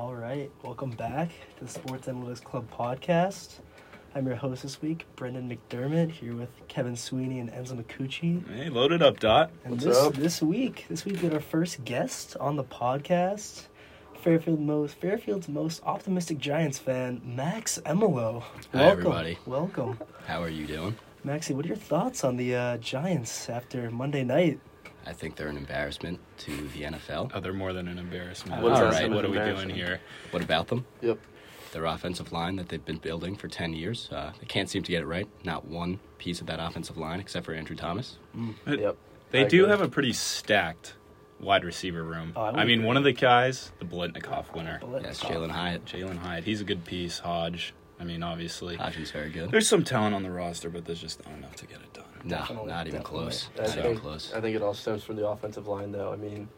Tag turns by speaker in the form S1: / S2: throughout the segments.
S1: All right, welcome back to the Sports Analytics Club podcast. I'm your host this week, Brendan McDermott, here with Kevin Sweeney and Enzo McCucci.
S2: Hey, load it up, Dot.
S1: And
S3: What's
S1: this
S3: up?
S1: this week, this week we had our first guest on the podcast, Fairfield most Fairfield's most optimistic Giants fan, Max Emelo.
S4: Hi, everybody.
S1: Welcome,
S4: How are you doing?
S1: Maxie. What are your thoughts on the uh, Giants after Monday night?
S4: I think they're an embarrassment to the NFL.
S2: Oh, they're more than an embarrassment.
S4: What's
S2: All
S4: that
S2: right,
S4: so
S2: what are we doing here?
S4: What about them?
S3: Yep.
S4: Their offensive line that they've been building for 10 years. Uh, they can't seem to get it right. Not one piece of that offensive line except for Andrew Thomas.
S3: Yep.
S2: They
S3: I
S2: do
S3: agree.
S2: have a pretty stacked wide receiver room.
S1: Oh, I
S2: I mean,
S1: agree.
S2: one of the guys, the Biletnikoff winner,
S1: But
S4: Yes, Jalen Hyatt.
S2: Jalen Hyde. He's a good piece. Hodge. I mean, obviously,
S4: Hodgins very good.
S2: there's some talent on the roster, but there's just not enough to get it done.
S4: No,
S1: Definitely,
S4: not even
S1: definitely.
S4: close.
S3: I
S4: Not
S2: So-
S4: even
S3: think,
S4: close.
S3: I think it all stems from the offensive line, though. I mean,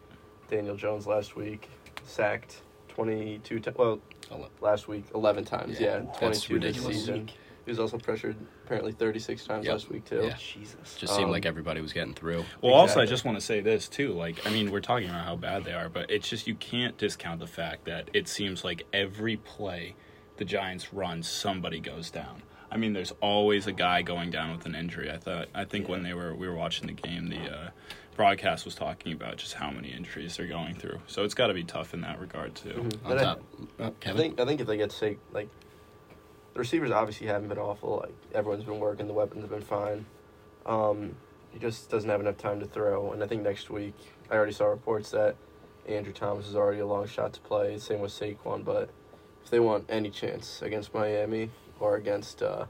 S3: Daniel Jones last week sacked 22 times. Well,
S4: Ele-
S3: last week 11 times.
S4: Yeah,
S3: Yeah,
S4: that's
S3: 22 this
S4: ridiculous.
S3: season. He was also pressured apparently 36 times
S4: Yep.
S3: last week too.
S4: Yeah.
S1: Jesus.
S4: Just seemed
S3: Um,
S4: like everybody was getting through.
S2: Well, also, I just want to say this too. Like, I mean, we're talking about how bad they are, but it's just you can't discount the fact that it seems like every play the Giants run, somebody goes down. I mean, there's always a guy going down with an injury. I thought, I think when they were we were watching the game, the uh, broadcast was talking about just how many injuries they're going through. So it's got to be tough in that regard too.
S3: Mhm. But I-
S4: top, uh,
S3: I think I think if they get sick, like the receivers obviously haven't been awful. Like everyone's been working, the weapons have been fine. Um, he just doesn't have enough time to throw. And I think next week, I already saw reports that Andrew Thomas is already a long shot to play. Same with Saquon. But if they want any chance against Miami or against uh,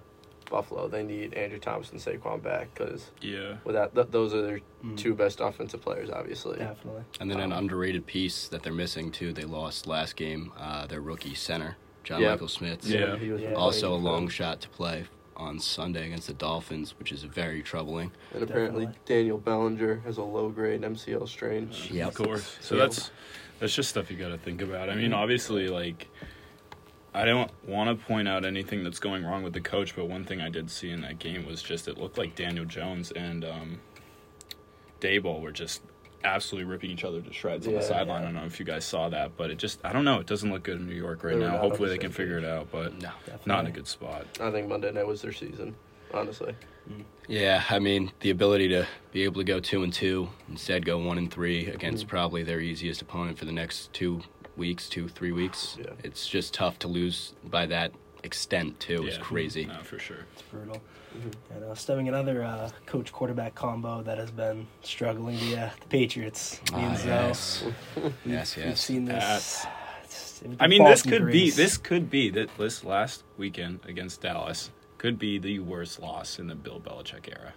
S3: Buffalo, they need Andrew Thomas and Saquon back because
S2: Yeah.
S3: without th- those are their
S1: Mm,
S3: two best offensive players, obviously.
S1: Definitely.
S4: and then an
S3: um,
S4: underrated piece that they're missing, too. They lost last game, uh, their rookie center, John
S3: Yep.
S4: Michael Smith.
S2: Yeah.
S1: Yeah.
S4: Also a long shot to play on Sunday against the Dolphins, which is very troubling.
S3: And apparently
S1: Definitely.
S3: Daniel Bellinger has a low grade MCL strain.
S4: Yeah,
S2: Of course. So
S4: Yep.
S2: that's that's just stuff you got to think about. I mean, obviously, like I don't want to point out anything that's going wrong with the coach, but one thing I did see in that game was just it looked like Daniel Jones and um, Daboll were just absolutely ripping each other to shreds on the
S3: Yeah.
S2: sideline. I don't know if you guys saw that, but it just I don't know. It doesn't look good in New York right
S3: They were
S2: now. Hopefully, they can
S3: same
S2: figure it out, but
S4: No.
S1: Definitely.
S2: not in a good spot.
S3: I think Monday night was their season, honestly.
S4: Yeah, I mean the ability to be able to go two and two instead go one and three against
S3: Mhm.
S4: probably their easiest opponent for the next two weeks, two three weeks.
S3: Yeah.
S4: It's just tough to lose by that extent too. It's crazy.
S2: No, for sure.
S1: It's brutal.
S3: Mhm.
S1: And uh, stemming another uh, coach quarterback combo that has been struggling. The uh, the Patriots. Me and
S4: Ah,
S1: Zoe.
S4: yes,
S1: We've,
S4: yes,
S1: We've seen this.
S2: That's-
S1: it's-
S2: I mean, this
S1: from
S2: could be this could be that this last weekend against Dallas could be the worst loss in the Bill Belichick era.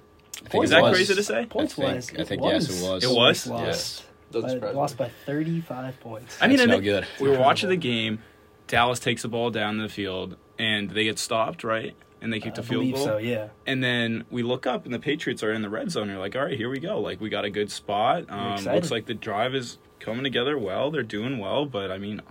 S4: I
S1: Points
S2: Is that
S1: wise-
S2: crazy to say?
S1: Points
S4: I think-
S1: wise,
S4: I think yes, it was.
S2: It was?
S4: Yes.
S3: Doesn't
S1: by,
S3: surprise
S1: lost
S3: me.
S1: by 35 points.
S2: I mean,
S4: That's
S2: and
S4: no
S2: it-
S4: good.
S2: We were watching the game. Dallas takes the ball down the field, and they get stopped, right? And they kick
S1: I
S2: the field
S1: believe
S2: goal.
S1: so. Yeah.
S2: And then we look up, and the Patriots are in the red zone. You're like, all right, here we go. Like we got a good spot. Um,
S1: excited.
S2: looks like the drive is coming together well. They're doing well, but I mean,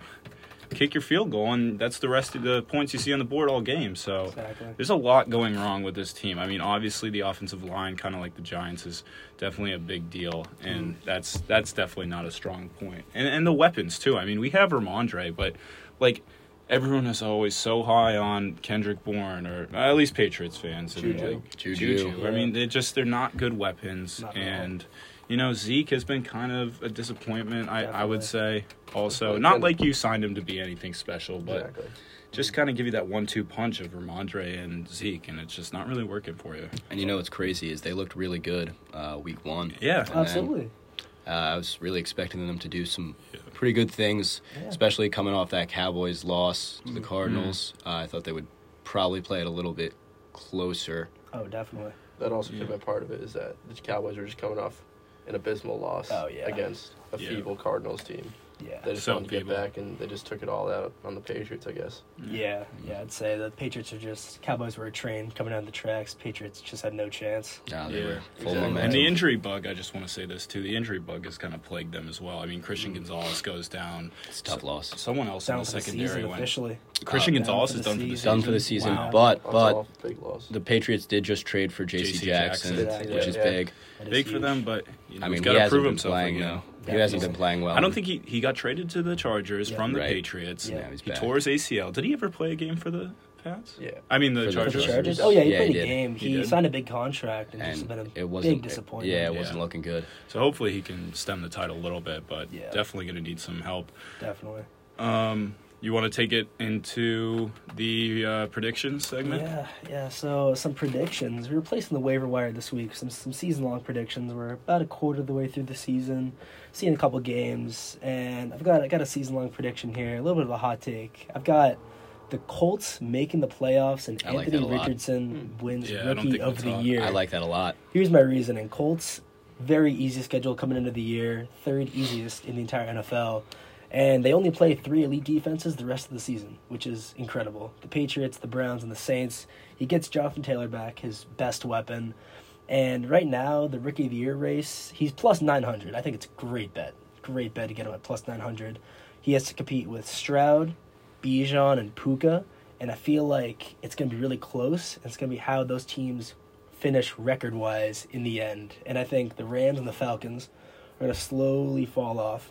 S2: kick your field goal, and that's the rest of the points you see on the board all game. So.
S1: Exactly.
S2: There's a lot going wrong with this team. I mean, obviously the offensive line, kind of like the Giants, is definitely a big deal, and mm-hmm. that's that's definitely not a strong point. And and the weapons too. I mean, we have Rhamondre, but like everyone is always so high on Kendrick Bourne, or at least Patriots fans. and,
S1: Juju.
S2: like,
S4: Juju.
S2: I mean, they just they're not good weapons,
S1: Not at all.
S2: And. You know, Zeke has been kind of a disappointment, I, I would say. Also,
S3: Well,
S2: not like you signed him to be anything special, but
S3: exactly.
S2: just kind of give you that one-two punch of Rhamondre and Zeke, and it's just not really working for you.
S4: And you know what's crazy is they looked really good uh, week one.
S2: Yeah,
S4: And then,
S1: Absolutely.
S4: Uh, I was really expecting them to do some
S2: Yeah.
S4: pretty good things,
S1: Yeah.
S4: especially coming off that Cowboys loss to the
S1: Mhm.
S4: Cardinals. Uh, I thought they would probably play it a little bit closer.
S1: Oh, definitely.
S3: That also could
S2: Yeah.
S3: have been part of it is that the Cowboys were just coming off an abysmal loss
S1: Oh, yeah.
S3: against a
S2: Yeah.
S3: feeble Cardinals team.
S1: Yeah.
S3: They just
S2: So
S3: wanted to get back and they just took it all out on the Patriots, I guess.
S1: Yeah, yeah, I'd say the Patriots are just Cowboys were a train coming down the tracks. Patriots just had no chance.
S4: Uh, they
S2: Yeah,
S4: were full
S3: exactly.
S4: momentum.
S2: And the injury bug, I just want to say this too. The injury bug has kind of plagued them as well. I mean, Christian Gonzalez goes down.
S4: it's a tough loss.
S2: Someone else in
S1: Down
S2: the
S1: for the
S2: secondary
S1: season
S2: went.
S1: officially.
S2: Christian
S4: Uh,
S2: Gonzalez is
S1: for the
S2: done for the
S1: season.
S4: Done for the season,
S1: Wow.
S4: but but
S3: all big loss.
S4: the Patriots did just trade for J.C.
S2: J.C.
S4: Jackson,
S2: Jackson.
S4: which is
S3: Yeah.
S4: big.
S1: That is
S2: Big for them, but you know,
S4: I mean,
S2: he's
S4: he
S2: got to
S4: hasn't
S2: prove
S4: been
S2: himself
S4: playing
S2: again.
S4: though. He hasn't been playing well.
S2: I don't think he, he got traded to the Chargers
S1: Yeah.
S2: from the
S4: Right.
S2: Patriots.
S1: Yeah,
S4: he's
S2: he
S4: back.
S2: tore his ACL. Did he ever play a game for the Pats?
S3: Yeah.
S2: I mean the
S4: For the
S1: the
S2: Chargers.
S1: Chargers? Oh yeah, he
S4: Yeah,
S1: played
S4: he
S1: a
S4: did.
S1: game.
S2: He
S1: He, signed a big contract and, just been a
S4: it wasn't.
S1: big disappointment.
S4: Yeah, it wasn't looking good.
S2: So hopefully he can stem the tide a little bit, but
S1: Yeah.
S2: definitely going to need some help.
S1: definitely.
S2: Um, you want to take it into the uh, predictions segment?
S1: Yeah, yeah. So some predictions. We were placing the waiver wire this week. Some some season long predictions. We're about a quarter of the way through the season, seeing a couple games, and I've got I got a season long prediction here. A little bit of a hot take. I've got the Colts making the playoffs and
S4: I
S1: Anthony
S4: that a lot.
S1: Richardson hmm. wins
S2: Yeah,
S1: Rookie of the
S2: hot.
S1: Year.
S4: I like that a lot.
S1: Here's my reasoning. Colts, very easy schedule coming into the year, third easiest in the entire NFL. And they only play three elite defenses the rest of the season, which is incredible. The Patriots, the Browns, and the Saints. He gets Jonathan Taylor back, his best weapon. And right now, the Rookie of the Year race, he's plus 900. I think it's a great bet. Great bet to get him at plus 900. He has to compete with Stroud, Bijan, and Puka. And I feel like it's going to be really close. It's going to be how those teams finish record wise in the end. And I think the Rams and the Falcons are going to slowly fall off.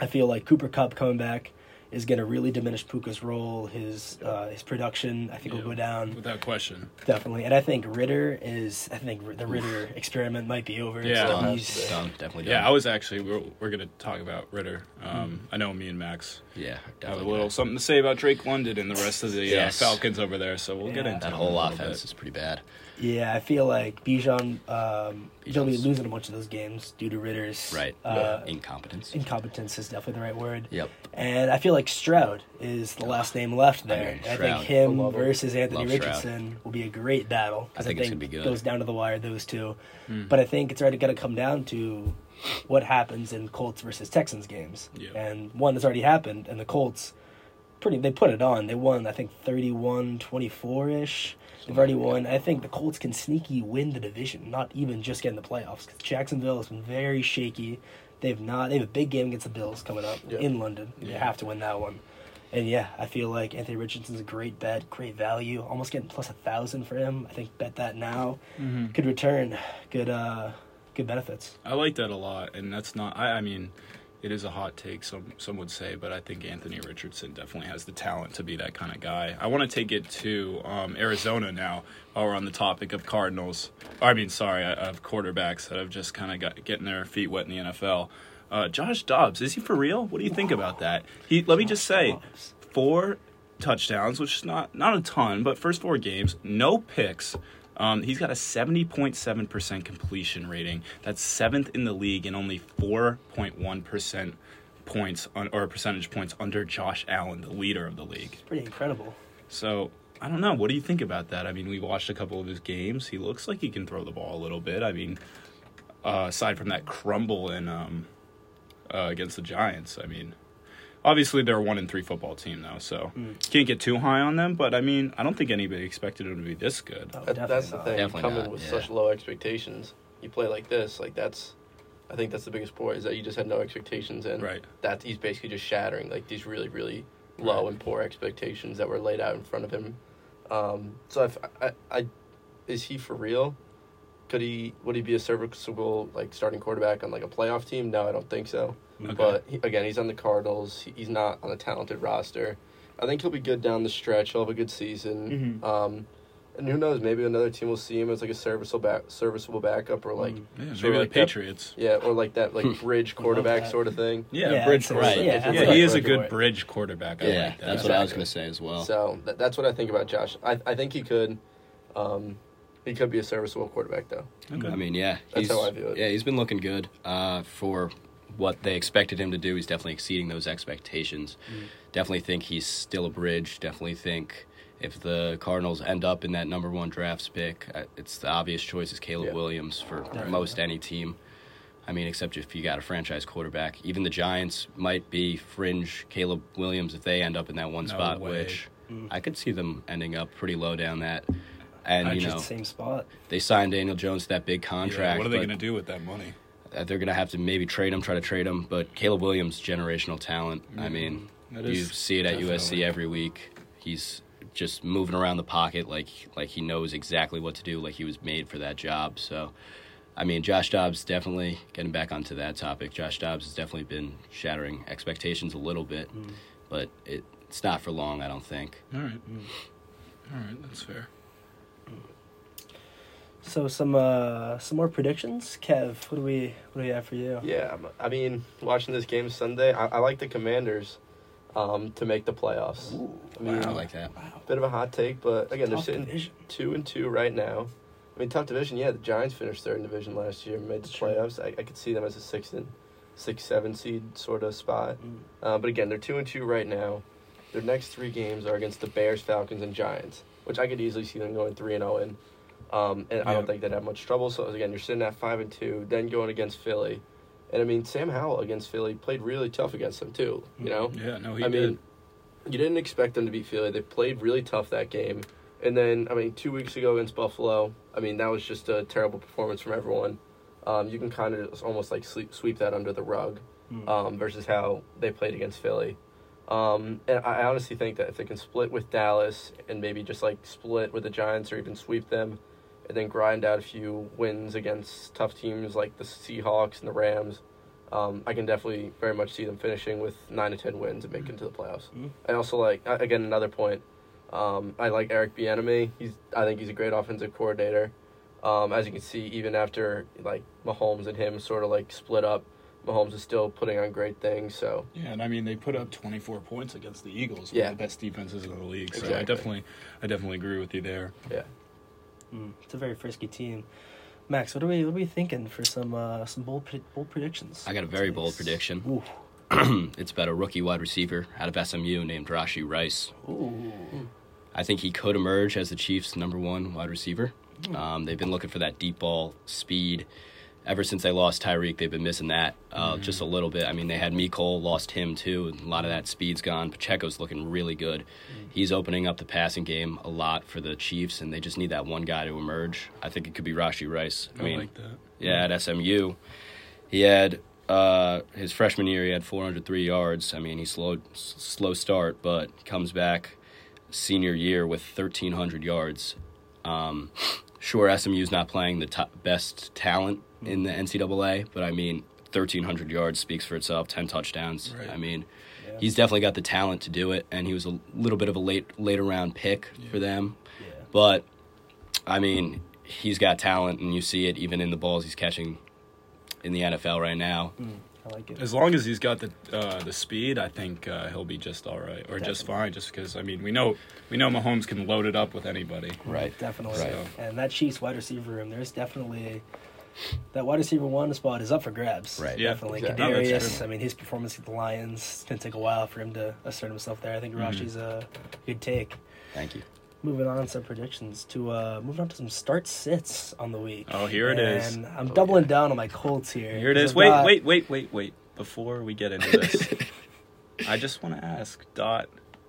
S1: I feel like Cooper Kupp coming back is going to really diminish Puka's role. His uh, his production, I think,
S2: Yeah.
S1: will go down
S2: Without question.
S1: definitely. And I think Ridder is. I think the Ridder experiment might be over.
S2: Yeah.
S1: So
S4: Done.
S1: he's,
S4: Done. Definitely done.
S2: Yeah, I was actually we're, we're going to talk about Ridder. Um,
S1: Hmm.
S2: I know me and Max
S4: Yeah,
S2: have a
S4: definitely.
S2: little something to say about Drake London and the rest of the
S4: Yes.
S2: uh, Falcons over there, so we'll get into
S4: That
S2: it
S4: whole offense
S2: bit.
S4: is pretty bad.
S1: yeah, I feel like Bijan. Um, they'll be losing a bunch of those games due to Ridder's
S4: Right.
S1: Uh,
S4: Incompetence.
S1: incompetence is definitely the right word.
S4: Yep.
S1: And I feel like Stroud is the last name left there.
S4: mean,
S1: And I think him
S3: I love him.
S1: versus Anthony
S4: Love Stroud.
S1: Richardson will be a great battle. 'cause
S4: I think it's gonna be good.
S1: goes down to the wire, those two.
S2: Hmm.
S1: But I think it's already going to come down to what happens in Colts versus Texans games.
S2: Yeah.
S1: And one has already happened, and the Colts, pretty they put it on. They won, I think, 31 24 ish. They've already won. I think the Colts can sneaky win the division, not even just get in the playoffs. Because Jacksonville has been very shaky. They've not. They have a big game against the Bills coming up
S3: Yeah.
S1: in London. They have to win that one. And yeah, I feel like Anthony Richardson's a great bet, great value. Almost getting plus a thousand for him. I think bet that now
S2: Mhm.
S1: could return good, uh, good benefits.
S2: I like that a lot, and that's not. I, I mean, it is a hot take. Some some would say, but I think Anthony Richardson definitely has the talent to be that kind of guy. I want to take it to um, Arizona now. While we're on the topic of Cardinals, I mean, sorry, uh, of quarterbacks that have just kind of got getting their feet wet in the NFL. Uh, Josh Dobbs, is he for real? What do you think about that? He let me just say, four touchdowns, which is not not a ton, but first four games, no picks. Um, he's got a 70.7% completion rating. That's seventh in the league and only 4.1% points on, or percentage points under Josh Allen, the leader of the league.
S1: It's pretty incredible.
S2: So I don't know. What do you think about that? I mean, we watched a couple of his games. He looks like he can throw the ball a little bit. I mean, uh, aside from that crumble in um, uh, against the Giants, I mean, obviously they're a one and three football team though, so can't get too high on them. But I mean, I don't think anybody expected him to be this good.
S1: Oh,
S3: That, that's
S1: definitely
S3: the
S1: not.
S3: thing.
S4: Definitely
S3: Coming
S4: not,
S3: with
S4: yeah.
S3: such low expectations, you play like this. Like that's, I think that's the biggest point is that you just had no expectations, and
S2: Right.
S3: that he's basically just shattering like these really really low
S2: Right.
S3: and poor expectations that were laid out in front of him. Um, so if I, I, is he for real? Could he would he be a serviceable like starting quarterback on like a playoff team? No, I don't think so.
S2: Okay.
S3: But he, again, he's on the Cardinals. He- He's not on a talented roster. I think he'll be good down the stretch. He'll have a good season.
S1: Mhm.
S3: Um, and who knows? Maybe another team will see him as like a serviceable back, serviceable backup, or like
S1: Mm.
S2: yeah,
S3: sort
S2: maybe
S3: of
S2: the
S3: like that-
S2: Patriots.
S3: yeah, or like that like bridge quarterback sort of thing.
S2: Yeah,
S1: Yeah,
S2: bridge
S1: that's-
S2: quarterback.
S3: yeah,
S2: Yeah,
S3: that's
S2: he is a good bridge quarterback. I
S4: yeah,
S2: like that.
S4: that's what I was going to say as well.
S3: So that, that's what I think about Josh. I I think he could, um, he could be a serviceable quarterback though.
S2: Okay.
S4: I mean, yeah,
S3: That's how I view it.
S4: Yeah, he's been looking good uh, for what they expected him to do. He's definitely exceeding those expectations. Definitely think he's still a bridge. Definitely think if the Cardinals end up in that number one drafts pick, uh, it's the obvious choice is Caleb
S3: Yeah.
S4: Williams for
S1: Definitely.
S4: most any team. I mean, except if you got a franchise quarterback. Even the Giants might be fringe Caleb Williams if they end up in that one
S2: No
S4: spot,
S2: way.
S4: which
S1: Mm.
S4: I could see them ending up pretty low down that. And
S2: I
S4: you
S1: Just
S4: know,
S1: the same spot.
S4: they signed Daniel Jones to that big
S2: Yeah,
S4: contract.
S2: what are they going to do with that money?
S4: Uh, they're going to have to maybe trade him, try to trade him. But Caleb Williams, generational talent. I mean, you see it at
S2: definitely-
S4: USC every week. He's just moving around the pocket like like he knows exactly what to do, like he was made for that job. So I mean, Josh Dobbs definitely getting back onto that topic. Josh Dobbs has definitely been shattering expectations a little bit, but it, it's not for long, I don't think.
S2: All right. All right, that's fair.
S1: So some uh some more predictions. Kev, what do we what do we have for you?
S3: Yeah, I'm- mean, watching this game Sunday, I, I like the Commanders um, to make the playoffs.
S1: Ooh,
S3: I mean,
S4: I like that.
S1: wow.
S3: bit of a hot take, but again, they're sitting
S1: division.
S3: two and two right now. I mean, tough division. Yeah, the Giants finished third in division last year, made the
S1: Sure.
S3: playoffs. I, I could see them as a six and six, seven seed sort of spot.
S1: Mm.
S3: Uh, but again, they're two and two right now. Their next three games are against the Bears, Falcons, and Giants, which I could easily see them going three and zero in. Um, and I don't think they'd have much trouble. So again, you're sitting at five and two, then going against Philly, and I mean Sam Howell against Philly played really tough against them too. You know,
S2: Yeah, no, he
S3: I
S2: did.
S3: mean, you didn't expect them to beat Philly. They played really tough that game. And then, I mean, two weeks ago against Buffalo, I mean, that was just a terrible performance from everyone. Um, you can kind of almost like sleep, sweep that under the rug
S1: Mm.
S3: um, versus how they played against Philly. Um, and I honestly think that if they can split with Dallas and maybe just like split with the Giants or even sweep them and then grind out a few wins against tough teams like the Seahawks and the Rams, um, I can definitely very much see them finishing with nine to ten wins and making it to the playoffs.
S1: Mhm.
S3: I also like again another point. Um, I like Eric Bieniemy. He's I think he's a great offensive coordinator. Um, as you can see, even after like Mahomes and him sort of like split up, Mahomes is still putting on great things. So
S2: Yeah, and I mean they put up 24 points against the Eagles, one
S3: Yeah.
S2: of the best defenses in the league. So I definitely, I definitely agree with you there.
S3: yeah,
S1: Mm. It's a very frisky team. Max, what are we what are we thinking for some uh, some bold pre- bold predictions?
S4: I got a very bold prediction. It's about a rookie wide receiver out of SMU named Rashee Rice.
S1: Ooh.
S4: I think he could emerge as the Chiefs' number one wide receiver. Um, they've been looking for that deep ball speed. Ever since they lost Tyreek, they've been missing that uh, just a little bit. I mean, they had Cole, lost him too. and A lot of that speed's gone. Pacheco's looking really good. He's opening up the passing game a lot for the Chiefs, and they just need that one guy to emerge. I think it could be Rashee Rice.
S2: I,
S4: I mean,
S2: like that.
S4: yeah, at SMU, he had uh, his freshman year. He had 403 yards. I mean, he slowed s- slow start, but comes back senior year with 1,300 yards. Um, sure, SMU's not playing the top, best talent in the NCAA, but I mean, 1,300 yards speaks for itself. 10 touchdowns.
S2: Right.
S4: I mean,
S1: Yeah.
S4: he's definitely got the talent to do it, and he was a little bit of a late later round pick for them.
S1: Yeah.
S4: But I mean, he's got talent, and you see it even in the balls he's catching in the NFL right now.
S1: Mm. I like it.
S2: As long as he's got the uh, the speed, I think uh, he'll be just all right, or just fine. Just because I mean, we know we know Mahomes can load it up with anybody.
S4: Right.
S1: Definitely.
S2: Right.
S1: And that Chiefs wide receiver room, there's definitely that wide receiver one spot is up for grabs.
S4: Right.
S2: Yeah.
S1: Definitely.
S3: Exactly.
S2: No, that's
S1: Kadarius. I mean, his performance with the Lions it's gonna take a while for him to assert himself there. I think
S2: Mhm.
S1: Rashee's a good take.
S4: Thank you.
S1: Moving on some predictions to uh moving on to some start sits on the week.
S2: Oh, here it is.
S1: And I'm
S3: Oh,
S1: doubling
S3: yeah.
S1: down on my Colts here.
S2: Here it is. Wait,
S1: got-
S2: wait, wait, wait, wait. Before we get into this, I just want to ask Dot.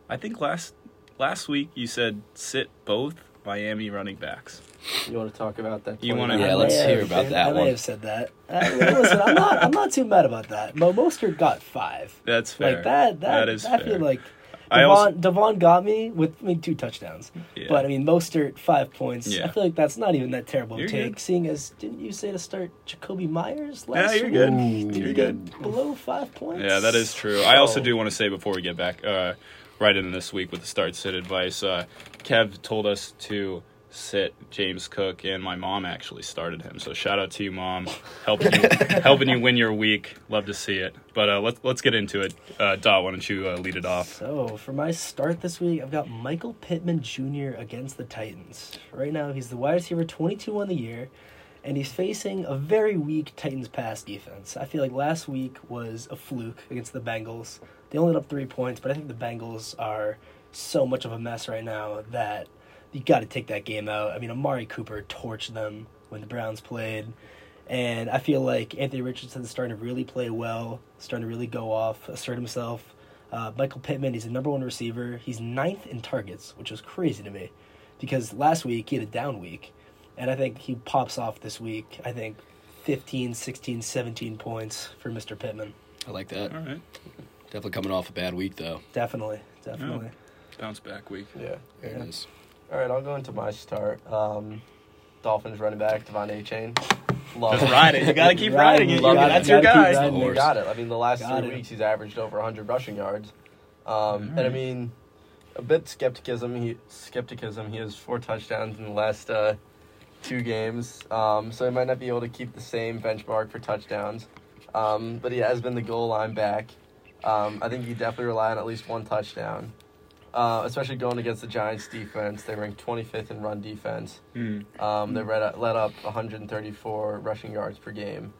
S2: I think last last week you said sit both Miami running backs.
S3: You want to talk about that?
S2: You wanna-
S4: Yeah, let's hear about
S1: been-
S4: that
S1: I may have said that. Uh, listen, I'm not. I'm not too mad about that. Mo Mostert got five.
S2: That's fair.
S1: Like that. That,
S2: that is
S1: I feel like
S2: I
S1: Devon,
S2: also
S1: Devon got me with I mean two touchdowns.
S2: yeah.
S1: But I mean Mostert five points.
S2: Yeah.
S1: I feel like that's not even that terrible
S2: You're
S1: take.
S2: good.
S1: Seeing as didn't you say to start Jakobi Meyers
S2: yeah,
S1: last
S2: you're
S1: week?
S2: good.
S1: Did
S2: You're good.
S1: get below five points?
S2: Yeah, that is true. I also
S3: Oh.
S2: do want to say before we get back uh, right in this week with the start sit advice, uh, Kev told us to sit James Cook, and my mom actually started him. So shout out to you, mom, helping you, helping you win your week. Love to see it. But uh, let's let's get into it. Uh, Dot, why don't you uh, lead it off?
S1: So for my start this week, I've got Michael Pittman Jr. against the Titans. Right now, he's the wide receiver 22 on the year, and he's facing a very weak Titans pass defense. I feel like last week was a fluke against the Bengals. They only let up three points, but I think the Bengals are so much of a mess right now that you got to take that game out. I mean, Amari Cooper torched them when the Browns played. And I feel like Anthony Richardson's starting to really play well, starting to really go off, assert himself. Uh, Michael Pittman, he's the number one receiver. He's ninth in targets, which was crazy to me because last week he had a down week. And I think he pops off this week. I think 15, 16, 17 points for Mr. Pittman.
S4: I like that.
S2: All right,
S4: Definitely coming off a bad week though.
S1: Definitely, definitely.
S2: bounce back week.
S3: Yeah.
S4: There
S1: Yeah.
S4: it is.
S3: All right, I'll go into my start. Um, Dolphins running back Devon Achane. Love
S2: Just ride it. You gotta keep
S1: Ride
S2: riding
S1: it.
S2: it.
S3: Love
S2: You-
S3: it.
S2: That's
S1: You
S2: your
S1: gotta
S2: guy.
S1: riding
S3: You got it. I mean, the last
S1: Got
S3: three
S1: it.
S3: weeks he's averaged over 100 rushing yards. Um, And I mean, a bit skepticism. He skepticism. He has four touchdowns in the last uh, two games, um, so he might not be able to keep the same benchmark for touchdowns. Um, but he has been the goal line back. Um, I think you definitely rely on at least one touchdown, uh, especially going against the Giants' defense. They rank 25th in run defense.
S2: Mm.
S3: Um, they read, let up 134 rushing yards per game.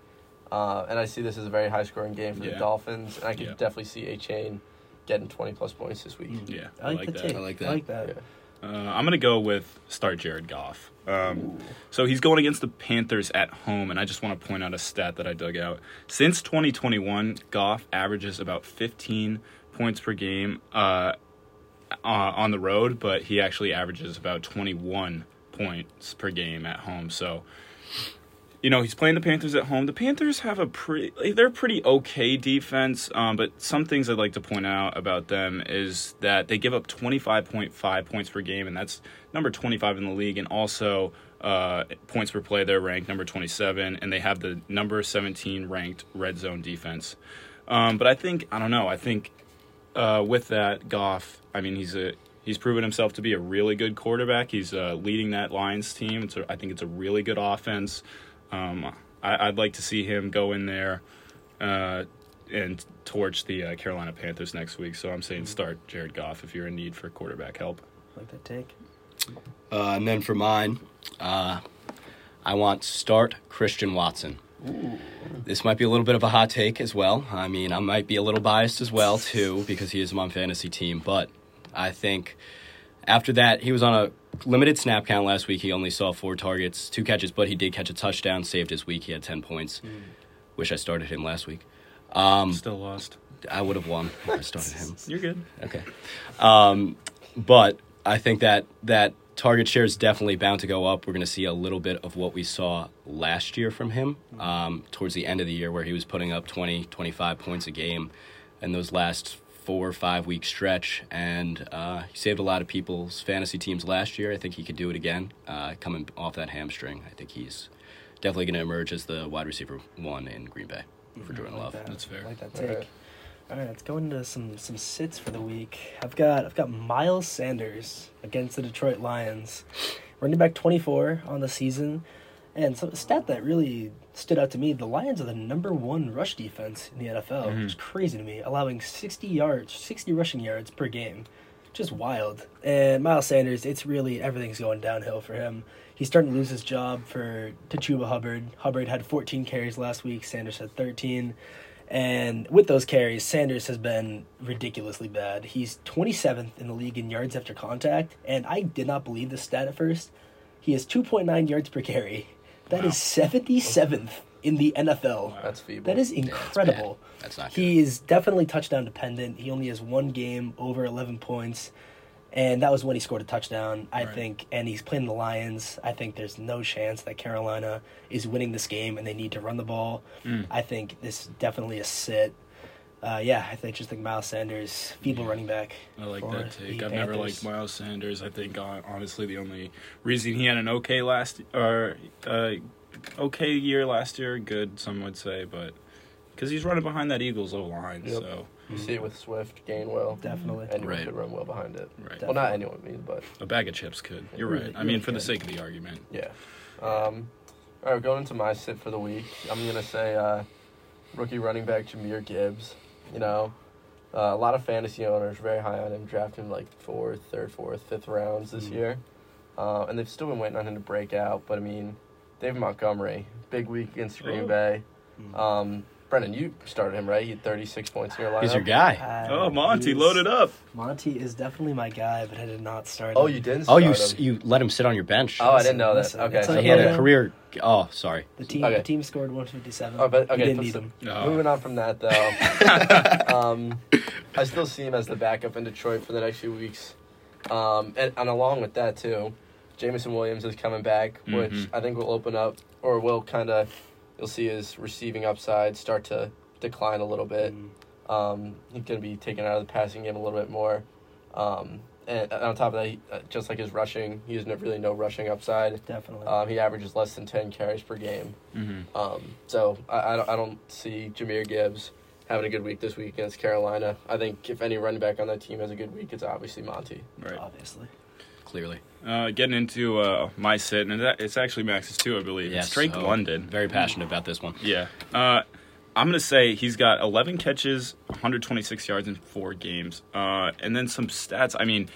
S3: Uh, and I see this as a very high scoring game for
S2: Yeah.
S3: the Dolphins. And I could
S2: Yeah.
S3: definitely see Achane getting 20 plus points this week.
S1: Mm.
S2: Yeah,
S1: I like, the
S2: that.
S1: take.
S4: I like that.
S1: I
S4: that.
S1: like that.
S3: Yeah.
S2: Uh, I'm gonna go with start Jared Goff. Um, so he's going against the Panthers at home, and I just want to point out a stat that I dug out. Since 2021, Goff averages about 15 points per game uh, uh, on the road, but he actually averages about 21 points per game at home. So you know, he's playing the Panthers at home. The Panthers have a pretty, they're pretty okay defense, um, but some things I'd like to point out about them is that they give up 25.5 points per game, and that's number 25 in the league, and also uh, points per play, they're ranked number 27, and they have the number 17 ranked red zone defense. Um, but I think, I don't know, I think uh, with that, Goff, I mean, he's a he's proven himself to be a really good quarterback. He's uh, leading that Lions team. It's a, I think it's a really good offense. Um, I, I'd like to see him go in there uh, and torch the uh, Carolina Panthers next week. So I'm saying start Jared Goff if you're in need for quarterback help.
S1: Like that take.
S4: Uh, and then for mine, uh, I want start Christian Watson. This might be a little bit of a hot take as well. I mean, I might be a little biased as well too because he is my fantasy team. But I think after that, he was on a limited snap count last week. He only saw four targets, two catches, but he did catch a touchdown, saved his week. He had ten points. Wish I started him last week. Um,
S2: Still lost.
S4: I would have won if I started him.
S2: You're good.
S4: Okay. Um, but I think that that target share is definitely bound to go up. We're going to see a little bit of what we saw last year from him um, towards the end of the year, where he was putting up 20, 25 points a game in those last four or five week stretch. And uh, he saved a lot of people's fantasy teams last year. I think he could do it again, uh, coming off that hamstring. I think he's definitely going to emerge as the wide receiver one in Green Bay for Jordan
S1: I like
S4: Love.
S1: that.
S2: That's fair.
S1: I like that take.
S3: right.
S1: All right, let's go into some some sits for the week. I've got I've got Miles Sanders against the Detroit Lions, running back twenty four on the season, and so a stat that really stood out to me: the Lions are the number one rush defense in the NFL,
S2: Mhm.
S1: which is crazy to me, allowing sixty yards, sixty rushing yards per game, just wild. And Miles Sanders, it's really everything's going downhill for him. He's starting to lose his job for Tachuba Hubbard. Hubbard had 14 carries last week. Sanders had 13. And with those carries, Sanders has been ridiculously bad. He's 27th in the league in yards after contact, and I did not believe this stat at first. He has 2.9 yards per carry. That is 77th in the NFL.
S3: That's feeble.
S1: That is
S4: Yeah, that's
S1: incredible.
S4: bad. That's not good.
S1: He is definitely touchdown dependent. He only has one game over 11 points, and that was when he scored a touchdown, I
S2: Right.
S1: think. And he's playing the Lions. I think there's no chance that Carolina is winning this game, and they need to run the ball.
S2: Mm.
S1: I think this is definitely a sit. Uh, yeah, I think just think Miles Sanders, feeble running back.
S2: I like that take. I've never liked Miles Sanders. I think uh, honestly the only reason he had an okay last or uh, okay year last year, good some would say, but because he's running behind that Eagles O line,
S3: Yep.
S2: so
S3: You see it with Swift, Gainwell.
S1: Definitely.
S3: Anyone
S4: Right.
S3: could run well behind it.
S2: right.
S3: Well, not anyone, I mean, but
S2: A bag of chips could. You're right. I mean, for the sake of the argument.
S3: yeah. Um, all right, going into my sit for the week, I'm gonna say uh, rookie running back Jahmyr Gibbs. You know, uh, a lot of fantasy owners very high on him, drafted him like fourth, third, fourth, fifth rounds this
S1: Mhm.
S3: year, uh, and they've still been waiting on him to break out. But I mean, David Montgomery, big week against Green. Bay.
S1: Mm.
S3: Um, Brendan, you started him right? He had 36 points in your lineup.
S4: He's your guy.
S1: Uh,
S2: Oh, Monty, loaded up.
S1: Monty is definitely my guy, but I did not start.
S3: Oh, you didn't.
S4: Oh, you
S3: him.
S4: you let him sit on your bench.
S3: Oh, I didn't know that. Okay, so
S4: so he had
S1: a-
S4: a career. Oh, sorry.
S1: The team,
S3: Okay.
S1: the team scored 157.
S3: Oh, but
S1: We
S3: okay.
S1: didn't need
S3: some-
S1: him.
S2: No.
S3: Moving on from that, though, um, I still see him as the backup in Detroit for the next few weeks. Um, and, and along with that too, Jameson Williams is coming back, which
S2: Mhm.
S3: I think will open up or will kind of you'll see his receiving upside start to decline a little bit.
S1: Mm.
S3: Um, he's going to be taken out of the passing game a little bit more. Um, and on top of that, he, uh, just like his rushing, he has no, really no rushing upside.
S1: Definitely.
S3: Um, he averages less than ten carries per game.
S2: Mm-hmm.
S3: Um, so I, I, don't, I don't see Jahmyr Gibbs having a good week this week against Carolina. I think if any running back on that team has a good week, it's obviously Monty.
S2: Right.
S1: Obviously.
S4: Clearly.
S2: Uh, getting into uh, my sit, and it's actually Max's too, I believe.
S4: Yes,
S2: it's Drake
S4: so
S2: London.
S4: Very passionate about this one.
S2: Yeah. Uh, I'm going to say he's got 11 catches, 126 yards in four games. Uh, and then some stats. I mean,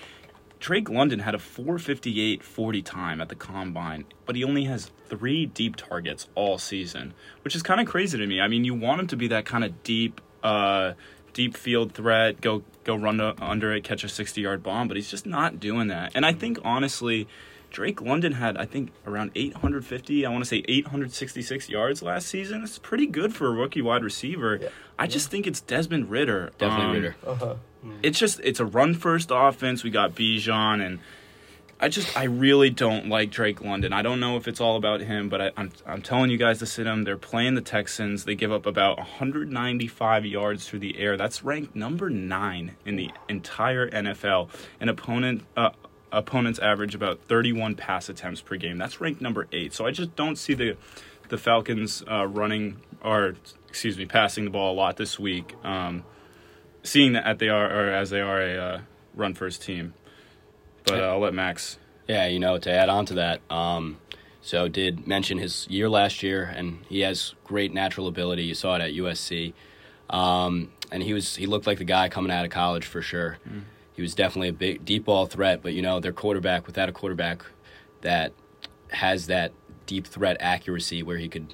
S2: Drake London had a 458 40 time at the combine, but he only has three deep targets all season, which is kind of crazy to me. I mean, you want him to be that kind of deep, uh, deep field threat, go go run to, under it, catch a 60 yard bomb, but he's just not doing that. And I think honestly, Drake London had I think around 850, I want to say 866 yards last season. It's pretty good for a rookie wide receiver.
S3: Yeah.
S2: I just think it's Desmond Ridder.
S4: Definitely
S2: Um,
S4: Ridder.
S3: Uh huh.
S2: it's just it's a run first offense. We got Bijan and I just I really don't like Drake London. I don't know if it's all about him, but I, I'm I'm telling you guys to sit him. They're playing the Texans. They give up about 195 yards through the air. That's ranked number nine in the entire NFL. An opponent. Uh, Opponents average about 31 pass attempts per game. That's ranked number eight. So I just don't see the the Falcons uh, running or excuse me passing the ball a lot this week. Um, seeing that they are or as they are a uh, run first team. But uh, I'll let Max.
S4: Yeah, you know, to add on to that, um, so did mention his year last year, and he has great natural ability. You saw it at USC, um, and he was he looked like the guy coming out of college for sure. He was definitely a big deep ball threat, but you know, their quarterback without a quarterback that has that deep threat accuracy where he could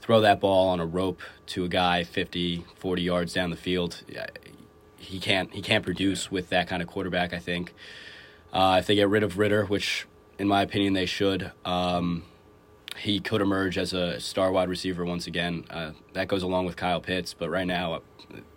S4: throw that ball on a rope to a guy 50, 40 yards down the field. He can't he can't produce with that kind of quarterback. I think. Uh, if they get rid of Ridder, which in my opinion they should, um, he could emerge as a star wide receiver once again. Uh, that goes along with Kyle Pitts, but right now, uh,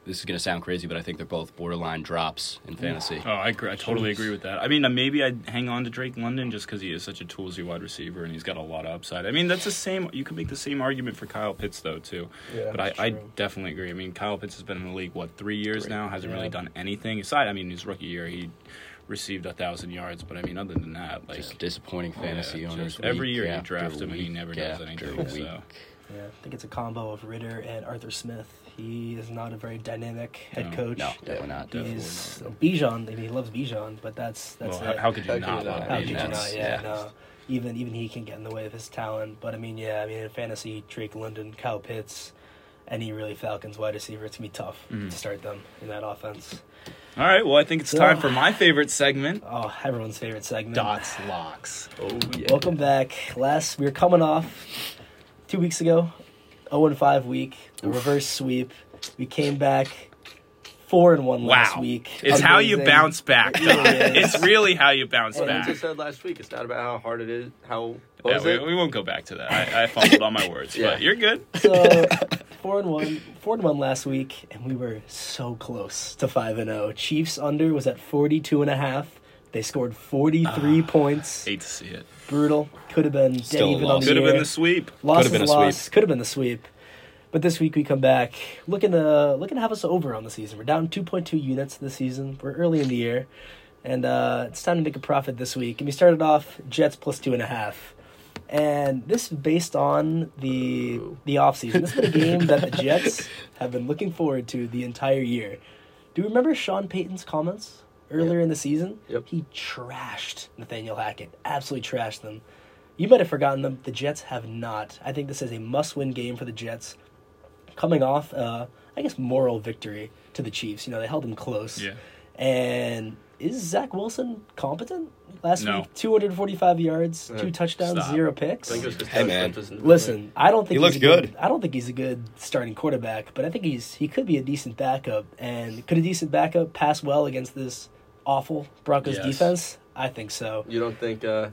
S4: this is going to sound crazy, but I think they're both borderline drops in fantasy.
S2: Oh, I, agree, I totally agree with that. I mean, uh, maybe I'd hang on to Drake London just because he is such a toolsy wide receiver and he's got a lot of upside. I mean, that's the same. You could make the same argument for Kyle Pitts though too.
S3: Yeah,
S2: but I, I definitely agree. I mean, Kyle Pitts has been in the league what three years
S4: Three.
S2: now. Hasn't
S1: Yeah.
S2: really done anything aside. I mean, his rookie year he received a thousand yards, but I mean, other than that, like
S4: Just disappointing fantasy
S2: yeah,
S4: owners.
S2: every year you draft him and he never does anything, so.
S1: Yeah, I think it's a combo of Ridder and Arthur Smith. He is not a very dynamic head
S2: No,
S1: coach.
S4: No, definitely not.
S1: He's Bijan. I mean, he loves Bijan, but that's that's
S2: well,
S1: it.
S2: how, how could you
S3: How could
S2: not
S3: you not?
S1: How could you not? Yeah,
S4: yeah.
S1: no. Even even he can get in the way of his talent. But I mean, yeah, I mean in fantasy, Drake London, Kyle Pitts, any really Falcons wide receiver, it's gonna be tough
S2: Mhm.
S1: to start them in that offense.
S2: All right, well, I think it's
S1: So-
S2: time for my favorite segment.
S1: Oh, everyone's favorite segment.
S2: Dots locks.
S3: Oh yeah.
S1: Welcome back. Last we were coming off two weeks ago, 0 and 5 week, the reverse sweep. We came back four and one last
S2: Wow.
S1: week.
S2: It's how you
S1: Amazing.
S2: bounce back.
S1: It really is.
S2: it's really how you bounce
S3: And
S2: back.
S3: as I said last week, it's not about how hard it is. How what
S2: Yeah,
S3: was
S2: we,
S3: it?
S2: we won't go back to that. I, I fumbled on my words,
S3: Yeah.
S2: but you're good.
S1: So four and one, four and one last week, and we were so close to five and zero. Chiefs under was at 42 and a half. They scored 43 points.
S2: Hate to see it.
S1: Brutal. Could have been
S4: Still a
S1: even on
S4: loss.
S1: the
S2: Could have been the sweep.
S1: Loss
S4: Could've been a
S1: loss.
S4: sweep.
S1: Could have been the sweep. But this week we come back looking to looking to have us over on the season. We're down 2.2 units this season. We're early in the year, and uh, it's time to make a profit this week. And we started off Jets plus two and a half, and this is based on the
S3: Ooh.
S1: the off season. This is a game that the Jets have been looking forward to the entire year. Do you remember Sean Payton's comments earlier in the season?
S3: Yep.
S1: He trashed Nathaniel Hackett. Absolutely trashed them. You might have forgotten them. The Jets have not. I think this is a must-win game for the Jets. Coming off, uh, I guess, moral victory to the Chiefs. You know, they held them close.
S2: Yeah.
S1: And is Zach Wilson competent? Last
S2: No.
S1: week, 245 yards,
S3: Yeah.
S1: two touchdowns,
S2: Stop.
S1: zero picks.
S3: think it was 'cause
S4: Hey, man.
S3: Swift was in the
S1: Listen, I don't think
S4: He
S1: he's
S4: looks
S1: a good,
S4: good.
S1: I don't think he's a good starting quarterback, but I think he's he could be a decent backup. And could a decent backup pass well against this awful Broncos
S2: Yes.
S1: defense? I think so.
S3: You don't think uh,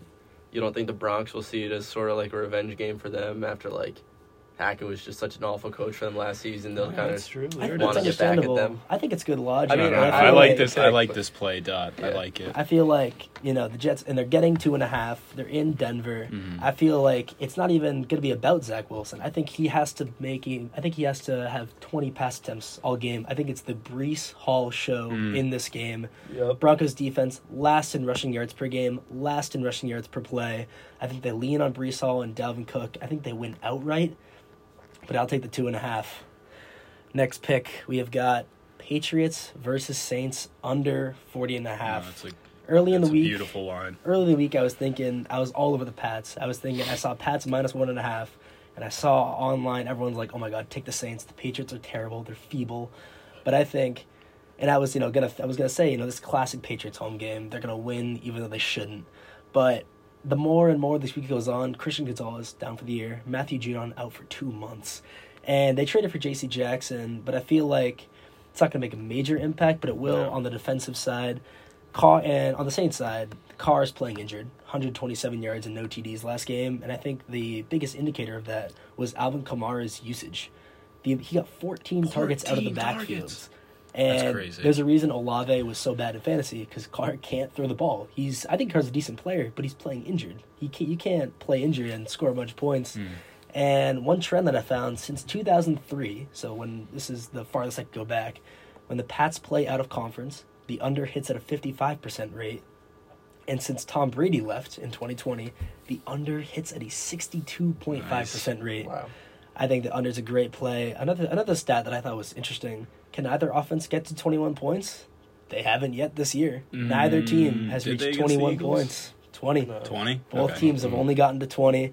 S3: you don't think the Bronx will see it as sort of like a revenge game for them after like Hackett was just such an awful coach for them last season. They'll kind
S2: That's
S3: of
S2: true.
S1: I
S2: There
S3: wanna get back at them.
S1: I think it's good logic.
S3: I mean,
S1: and
S2: I,
S3: I
S2: like
S1: like-
S2: this. I like this play, Dot. I like it.
S1: I feel like you know the Jets, and they're getting two and a half. They're in Denver.
S2: Mhm.
S1: I feel like it's not even going to be about Zach Wilson. I think he has to make. I think he has to have twenty pass attempts all game. I think it's the Breece Hall show
S2: Mm.
S1: in this game.
S3: Yep.
S1: Broncos defense last in rushing yards per game, last in rushing yards per play. I think they lean on Breece Hall and Dalvin Cook. I think they win outright, but I'll take the two and a half. Next pick, we have got Patriots versus Saints under 40 and a
S2: No,
S1: half.
S2: a,
S1: Early in the
S2: a
S1: week,
S2: beautiful line.
S1: early in the week, I was thinking I was all over the Pats. I was thinking I saw Pats minus one and a half, and I saw online everyone's like, "Oh my God, take the Saints. The Patriots are terrible. They're feeble." But I think, and I was you know gonna I was gonna say you know this classic Patriots home game they're gonna win even though they shouldn't. But the more and more this week goes on, Christian Gonzalez down for the year, Matthew Judon out for two months, and they traded for J.C. Jackson. But I feel like it's not gonna make a major impact, but it will
S2: No.
S1: on the defensive side. Carr and on the Saints side, Carr is playing injured, 127 yards and no TDs last game, and I think the biggest indicator of that was Alvin Kamara's usage. The, he got 14, targets out of the
S2: 14
S1: backfield.
S2: Targets.
S1: And
S2: That's crazy.
S1: there's a reason Olave was so bad in fantasy because Carr can't throw the ball. He's I think Carr's a decent player, but he's playing injured. He can't, you can't play injured and score a bunch of points.
S2: Hmm.
S1: And one trend that I found since 2003, so when this is the farthest I could go back, when the Pats play out of conference, the under hits at a 55% rate. And since Tom Brady left in 2020, the under hits at a 62.5% rate.
S3: Wow.
S1: I think the under is a great play. Another another stat that I thought was interesting: Can either offense get to twenty one points? They haven't yet this year. Neither team
S2: Mm,
S1: has reached twenty one points. Twenty.
S3: No.
S2: Twenty.
S1: Both
S2: Okay.
S1: teams have
S2: Mm.
S1: only gotten to twenty.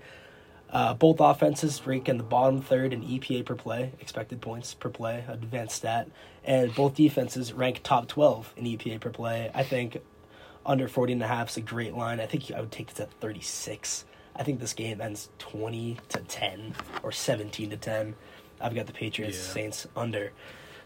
S1: Uh, both offenses rank in the bottom third in EPA per play, expected points per play, advanced stat, and both defenses rank top twelve in EPA per play. I think under 40 and a half is a great line. I think I would take this at 36. I think this game ends 20 to 10 or 17 to 10. I've got the Patriots
S2: Yeah.
S1: Saints under.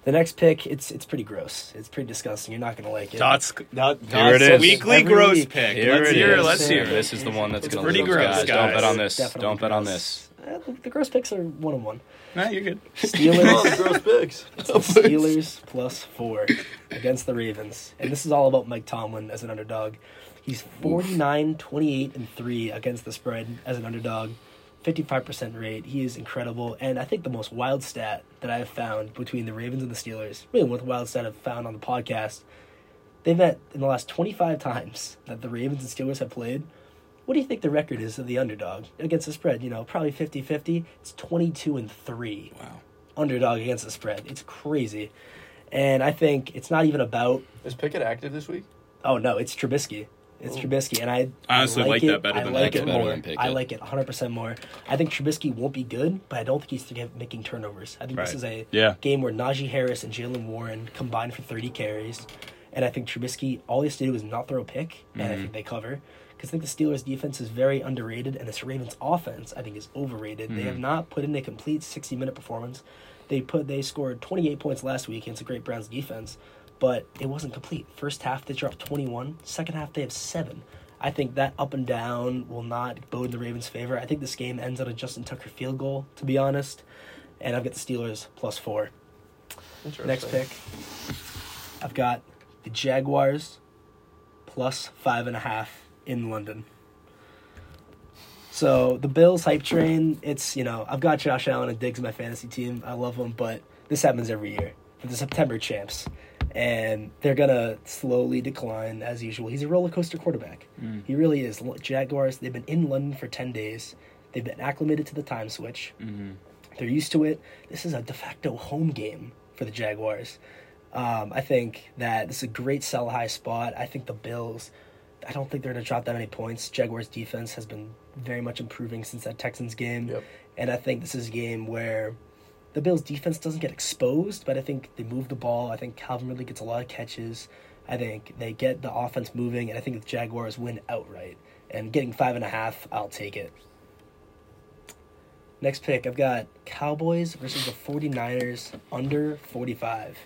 S1: The next pick, it's it's pretty gross. It's pretty disgusting. You're not gonna like it.
S2: Dot's, dot,
S4: Here it
S2: Dot's
S4: is.
S2: weekly
S1: Every
S2: gross
S1: week.
S2: pick.
S4: Here
S2: let's
S4: it
S2: hear.
S4: is.
S2: Let's hear.
S4: This is the one that's
S2: It's
S4: going to
S2: pretty
S4: lose,
S2: gross,
S4: guys. Don't bet on this.
S1: Definitely
S4: Don't bet on this.
S1: Eh, the, the gross picks are one on one.
S2: Nah, you're good.
S1: Steelers,
S3: gross picks.
S1: Steelers plus four against the Ravens. And this is all about Mike Tomlin as an underdog. He's 49, 28, and 3 against the spread as an underdog. 55% rate. He is incredible. And I think the most wild stat that I have found between the Ravens and the Steelers, really one of the wild stat I've found on the podcast, they've met in the last 25 times that the Ravens and Steelers have played. What do you think the record is of the underdog against the spread? You know, probably 50 50. It's 22 and 3
S2: Wow.
S1: underdog against the spread. It's crazy. And I think it's not even about
S3: Is Pickett active this week?
S1: oh no, it's Trubisky. It's
S3: Oh.
S1: Trubisky and I
S2: I honestly like
S1: it.
S2: that better
S1: I like
S2: Pickett.
S1: it
S4: Better
S1: more.
S4: than Pickett.
S1: I like it 100% more. I think Trubisky won't be good, but I don't think he's forget- making turnovers. I think this is a
S2: Yeah.
S1: game where Najee Harris and Jaylen Warren combined for 30 carries. And I think Trubisky, all he has to do is not throw a pick, and I think they cover. Because I think the Steelers' defense is very underrated, and this Ravens' offense, I think, is overrated. They have
S2: Mhm.
S1: not put in a complete 60 minute performance. They put they scored 28 points last week against a great Browns defense, but it wasn't complete. First half they dropped 21. Second half they have seven. I think that up and down will not bode in the Ravens' favor. I think this game ends on a Justin Tucker field goal, to be honest. And I've got the Steelers plus four. Next pick, I've got the Jaguars plus five and a half in London. So the Bills hype train, it's you know I've got Josh Allen and Diggs in my fantasy team. I love them, but this happens every year. They're the September champs, and they're gonna slowly decline as usual. He's a roller coaster quarterback.
S2: Mm.
S1: He really is. Jaguars. They've been in London for ten days. They've been acclimated to the time switch.
S2: Mm-hmm.
S1: They're used to it. This is a de facto home game for the Jaguars. Um, I think that this is a great sell high spot. I think the Bills, I don't think they're going to drop that many points. Jaguars defense has been very much improving since that Texans game.
S3: Yep.
S1: And I think this is a game where the Bills defense doesn't get exposed, but I think they move the ball. I think Calvin Ridley gets a lot of catches. I think they get the offense moving, and I think the Jaguars win outright. And getting five and a half, I'll take it. Next pick, I've got Cowboys versus the 49ers under 45.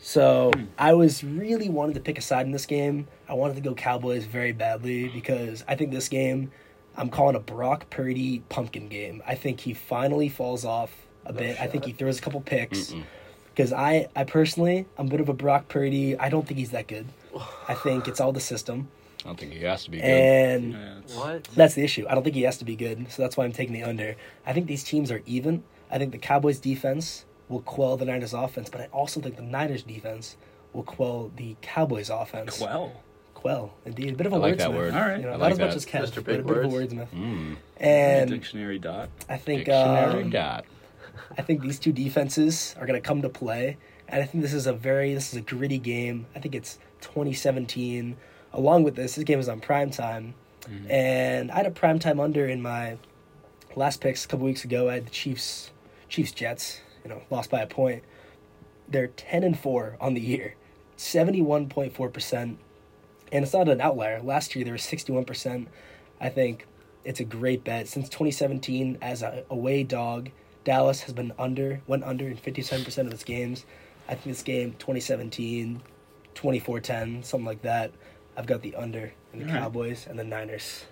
S1: So hmm. I was really wanted to pick a side in this game. I wanted to go Cowboys very badly because I think this game, I'm calling a Brock Purdy pumpkin game. I think he finally falls off a bit. I think he throws a couple picks. Because I, I personally, I'm a bit of a Brock Purdy. I don't think he's that good. I think it's all the system.
S4: I don't think he has to be good.
S1: And
S2: Yeah,
S3: What?
S1: that's the issue. I don't think he has to be good, so that's why I'm taking the under. I think these teams are even. I think the Cowboys defense will quell the Niners offense, but I also think the Niners defense will quell the Cowboys offense.
S2: Quell.
S1: Quell, indeed. A bit of a
S4: I like
S1: wordsmith.
S4: that word.
S2: All right.
S1: You know,
S4: I
S1: not
S4: like
S1: as much as Kev,
S3: Mr.
S1: but
S3: Big
S1: a bit of a
S3: Words.
S1: wordsmith.
S4: Mm.
S1: And
S2: Dictionary dot.
S1: I think
S4: Dictionary
S1: um,
S4: dot.
S1: I think these two defenses are going to come to play, and I think this is a very this is a gritty game. I think it's 2017. Along with this, this game is on prime time, mm-hmm. and I had a prime time under in my last picks a couple weeks ago. I had the Chiefs, Chiefs Jets. You know, lost by a point. They're 10 and four on the year, 71.4 percent, and it's not an outlier. Last year they were 61 percent. I think it's a great bet since 2017 as a away dog. Dallas has been under, went under in 57% of its games. I think this game, 2017, 24-10, something like that. I've got the under in the
S2: All right.
S1: Cowboys and the Niners.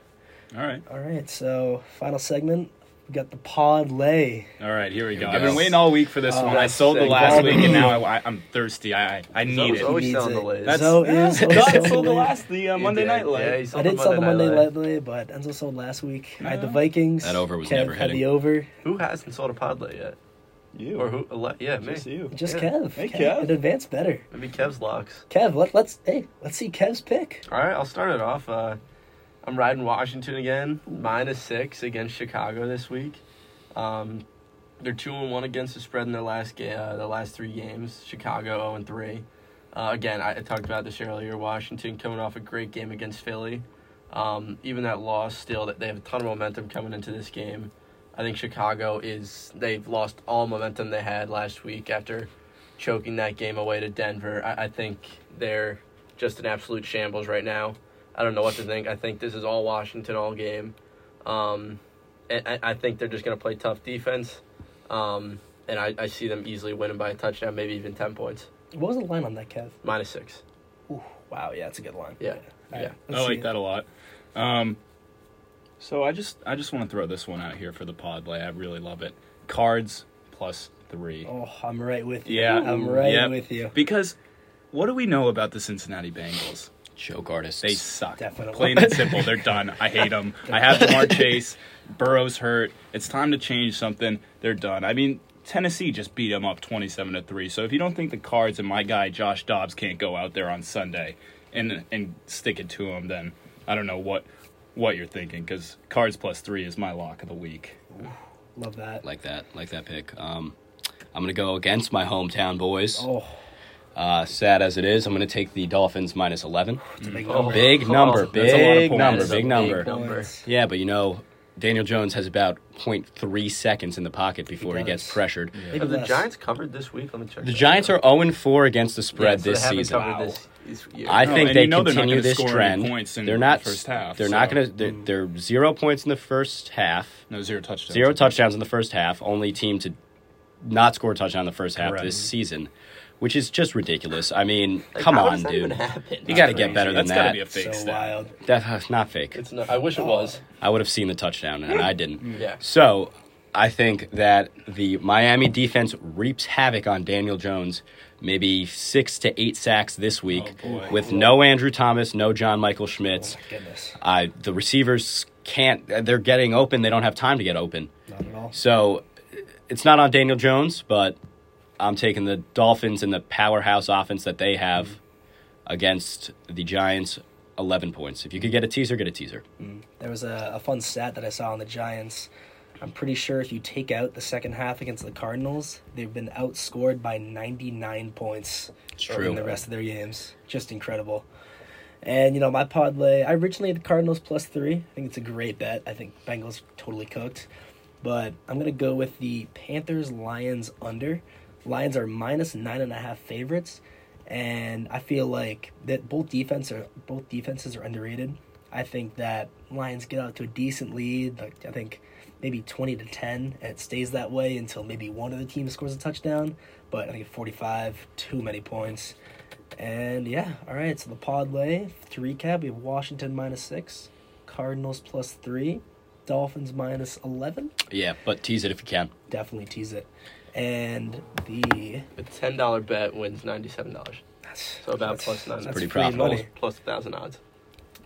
S2: All right.
S1: All right, so final segment. We got the pod lay.
S2: All right, here we go. I've been waiting all week for this
S1: Oh,
S2: one. I
S3: that's
S2: sold the
S3: sick.
S2: last week, and now I, I, I'm thirsty. I I need
S3: always-
S2: it.
S3: always
S1: He
S3: selling the
S1: it.
S3: lays.
S2: That's
S1: Zoe
S2: yeah,
S1: is
S2: I
S1: always
S2: sold
S1: selling
S2: the
S1: the
S2: last the uh,
S3: You
S2: Monday
S3: did.
S2: night lay.
S3: Yeah, he
S1: I
S3: sold
S1: did
S3: the
S1: sell the
S3: Monday
S1: Monday
S3: night
S1: night lay, but Enzo sold last week. I had the Vikings.
S4: That over was
S1: Kev
S4: never
S1: had
S4: hitting.
S1: the over.
S3: Who hasn't sold a podlet yet?
S2: You
S3: Or who? ele- Yeah, me.
S2: Just you.
S1: Just
S3: Yeah.
S1: Kev.
S2: Hey,
S1: Kev.
S2: Kev.
S1: In advance better.
S3: Maybe Kev's locks.
S1: Kev, let, let's hey, let's see Kev's pick.
S3: All right, I'll start it off. Uh, I'm riding Washington again, minus six against Chicago this week. Um, they're two and one against the spread in their last ga- uh, the last three games. Chicago zero and three. Uh, again, I, I talked about this earlier. Washington coming off a great game against Philly. Um, even that loss, still that they have a ton of momentum coming into this game. I think Chicago is they've lost all momentum they had last week after choking that game away to Denver. I, I think they're just an absolute shambles right now. I don't know what to think. I think this is all Washington all game. Um, and I, I think they're just going to play tough defense. Um, and I, I see them easily winning by a touchdown, maybe even 10 points.
S1: What was the line on that, Kev?
S3: Minus six.
S1: Ooh, wow, yeah, it's a good line.
S3: Yeah. Yeah.
S1: let's
S2: I like that a lot. Um, so I just I just want to throw this one out here for the pod lay. I really love it. Cards plus three.
S1: Oh, I'm right with you.
S2: Yeah.
S1: I'm right
S2: Yep.
S1: with you.
S2: Because what do we know about the Cincinnati Bengals?
S4: Choke artists.
S2: They suck.
S1: Definitely.
S2: Plain and simple. They're done. I hate them. I have Ja'Marr Chase. Burrow's hurt. It's time to change something. They're done. I mean, Tennessee just beat them up 27 to 3. So if you don't think the Cards and my guy Josh Dobbs can't go out there on Sunday and and stick it to them, then I don't know what what you're thinking cuz Cards plus 3 is my lock of the week.
S1: Love that.
S4: like that. Like that pick. Um, I'm gonna go against my hometown boys.
S1: Oh,
S4: Uh, sad as it is, I'm gonna take the Dolphins minus 11.
S1: big number.
S4: Big number.
S2: that's a lot of
S4: Big number. Big
S3: big
S4: number.
S3: number.
S4: Yeah, but you know, Daniel Jones has about 0.3 seconds in the pocket before he,
S1: does.
S4: gets pressured.
S1: Maybe
S3: Have the. Giants covered this week? Let me check.
S4: The Giants
S3: out.
S4: are 0 4 against the
S3: Yeah,
S4: spread
S3: so
S4: this
S3: they
S4: season.
S3: covered
S2: Wow.
S3: this, this year.
S4: I
S2: No,
S4: think they
S2: you know they're not
S4: continue this
S2: score
S4: trend.
S2: points in
S4: they're
S2: the
S4: not
S2: first half,
S4: They're
S2: so-
S4: not going to. They're, they're zero points in the first half.
S2: No zero touchdowns.
S4: Zero touchdowns in the first half. Only team to not score a touchdown in the first half
S2: Correct.
S4: this season, which is just ridiculous. I mean,
S3: Like,
S4: come
S3: how
S4: on,
S3: does that
S4: dude.
S3: even happen?
S4: You got to get better than
S2: That's gotta be a fake
S1: so
S2: stat.
S1: wild.
S4: That's not fake.
S3: It's not, I wish it was.
S4: I would have seen the touchdown, and I didn't. Mm.
S3: Yeah.
S4: So I think that the Miami defense reaps havoc on Daniel Jones. Maybe six to eight sacks this week
S2: Oh, boy.
S4: with no Andrew Thomas, no John Michael Schmitz.
S1: Oh, my goodness.
S4: I the receivers can't. They're getting open. They don't have time to get open.
S1: Not at all.
S4: So it's not on Daniel Jones, but I'm taking the Dolphins and the powerhouse offense that they have against the Giants. Eleven points. If you could get a teaser, get a teaser. Mm.
S1: There was a, a fun stat that I saw on the Giants. I'm pretty sure if you take out the second half against the Cardinals, they've been outscored by 99 points in the rest of their games. Just incredible. And you know, my parlay, I originally had the Cardinals plus three. I think it's a great bet. I think Bengals totally cooked, but I'm gonna go with the Panthers Lions under. Lions are minus nine and a half favorites, and I feel like that both defense are both defenses are underrated. I think that Lions get out to a decent lead. Like I think maybe twenty to ten, and it stays that way until maybe one of the teams scores a touchdown. But I think forty five, too many points. And yeah, all right. So the pod lay to recap: we have Washington minus six, Cardinals plus three, Dolphins minus eleven.
S4: Yeah, but tease it if you can.
S1: Definitely tease it. And the
S3: A ten dollar bet wins ninety seven dollars.
S1: that's,
S3: So about
S1: that's-
S3: plus nine.
S1: That's
S4: Pretty
S1: free
S4: profitable.
S1: money.
S3: Plus a thousand odds.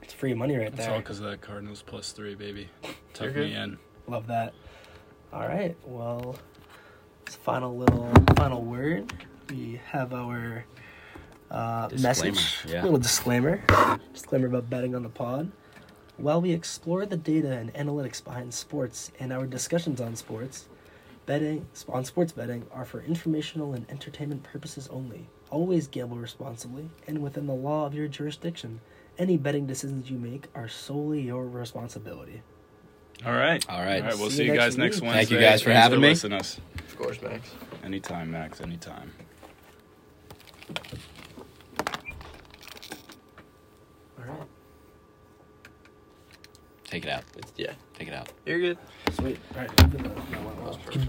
S1: It's free money right
S2: It's
S1: there.
S2: all because of that Cardinals plus three, baby. Tuck
S3: You're
S2: me
S3: good.
S2: in.
S1: Love that. All right. Well, this final little final word. We have our uh,
S4: Disclaimer,
S1: message.
S4: yeah.
S1: Little disclaimer. disclaimer about betting on the pod. While we explore the data and analytics behind sports and our discussions on sports, betting on sports betting are for informational and entertainment purposes only. Always gamble responsibly and within the law of your jurisdiction. Any betting decisions you make are solely your responsibility.
S2: All right.
S4: All right.
S2: All right. We'll
S1: See
S2: see,
S1: you
S2: you
S1: next
S2: guys next
S1: week.
S2: Wednesday.
S4: Thank you guys for
S2: Thanks
S4: having me.
S2: listening to us.
S3: Of course, Max.
S2: Anytime, Max. Anytime.
S1: All right.
S4: Take it out.
S3: It's, yeah.
S4: Take it out.
S3: You're good.
S1: Sweet. All right.